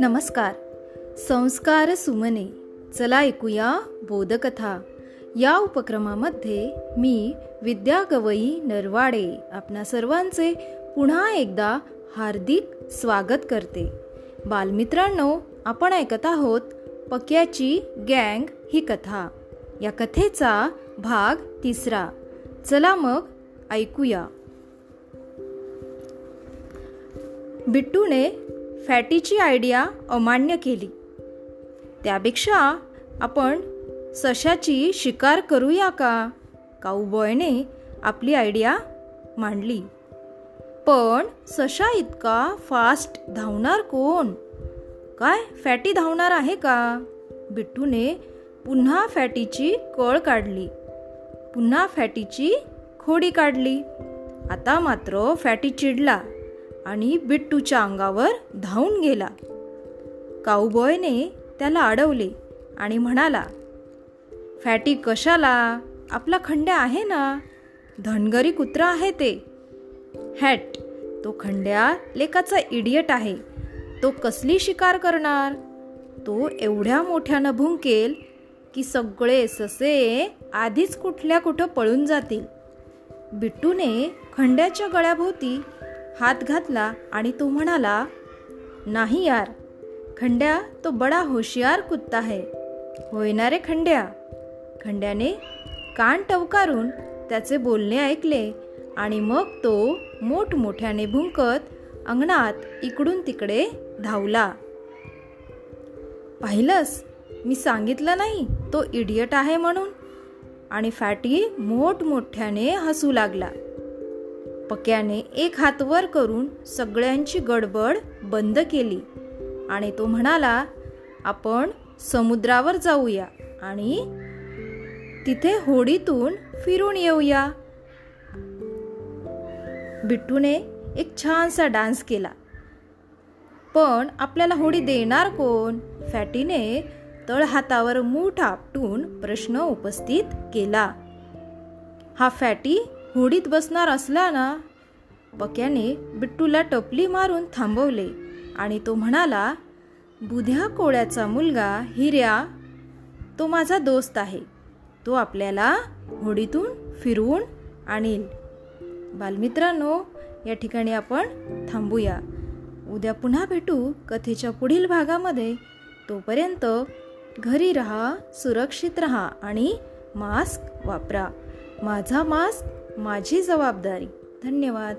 नमस्कार. संस्कार सुमने. चला ऐकूया बोधकथा. या उपक्रमामध्ये मी विद्या गवई नरवाडे आपणा सर्वांचे पुन्हा एकदा हार्दिक स्वागत करते. बालमित्रांनो आपण ऐकत आहोत पक्याची गँग ही कथा. या कथेचा भाग तिसरा. चला मग ऐकूया. बिट्टूने फॅटीची आयडिया अमान्य केली. त्यापेक्षा आपण सशाची शिकार करूया का? काऊबॉयने आपली आयडिया मांडली. पण सशा इतका फास्ट धावणार कोण? काय फॅटी धावणार आहे का? बिट्टूने पुन्हा फॅटीची कळ काढली. पुन्हा फॅटीची खोडी काढली. आता मात्र फॅटी चिडला. आणि बिट्टूच्या अंगावर धावून गेला. काऊबॉयने त्याला अडवले आणि म्हणाला फॅटी कशाला? आपला खंड्या आहे ना? धनगरी कुत्रा आहे ते. हॅट तो खंड्या लेकाचा इडियट आहे. तो कसली शिकार करणार? तो एवढ्या मोठ्यानं भुंकेल की सगळे ससे आधीच कुठल्या कुठं पळून जातील. बिट्टूने खंड्याच्या गळ्याभोवती हात घातला आणि तो म्हणाला नाही यार खंड्या तो बडा होशियार कुत्ता है होय ना रे खंड्या. खंड्याने कान टवकारून त्याचे बोलणे ऐकले आणि मग तो मोठमोठ्याने भुंकत अंगणात इकडून तिकडे धावला. पाहिलंस मी सांगितलं नाही तो इडियट आहे म्हणून. आणि फॅटी मोठमोठ्याने हसू लागला. पक्याने एक हात वर करून सगळ्यांची गडबड बंद केली. आणि तो म्हणाला आपण समुद्रावर जाऊया आणि तिथे होडीतून फिरून येऊया. बिट्टूने एक छानसा डान्स केला. पण आपल्याला होडी देणार कोण? फॅटीने तळ हातावर मूठ आपटून प्रश्न उपस्थित केला. हा फॅटी होडीत बसणार असला ना पक्याने बिट्टूला टपली मारून थांबवले आणि तो म्हणाला बुध्या कोळ्याचा मुलगा हिर्या तो माझा दोस्त आहे. तो आपल्याला होडीतून फिरवून आणील. बालमित्रांनो या ठिकाणी आपण थांबूया. उद्या पुन्हा भेटू कथेच्या पुढील भागामध्ये. तोपर्यंत घरी रहा सुरक्षित रहा आणि मास्क वापरा. माझा मास्क माझी जबाबदारी. धन्यवाद.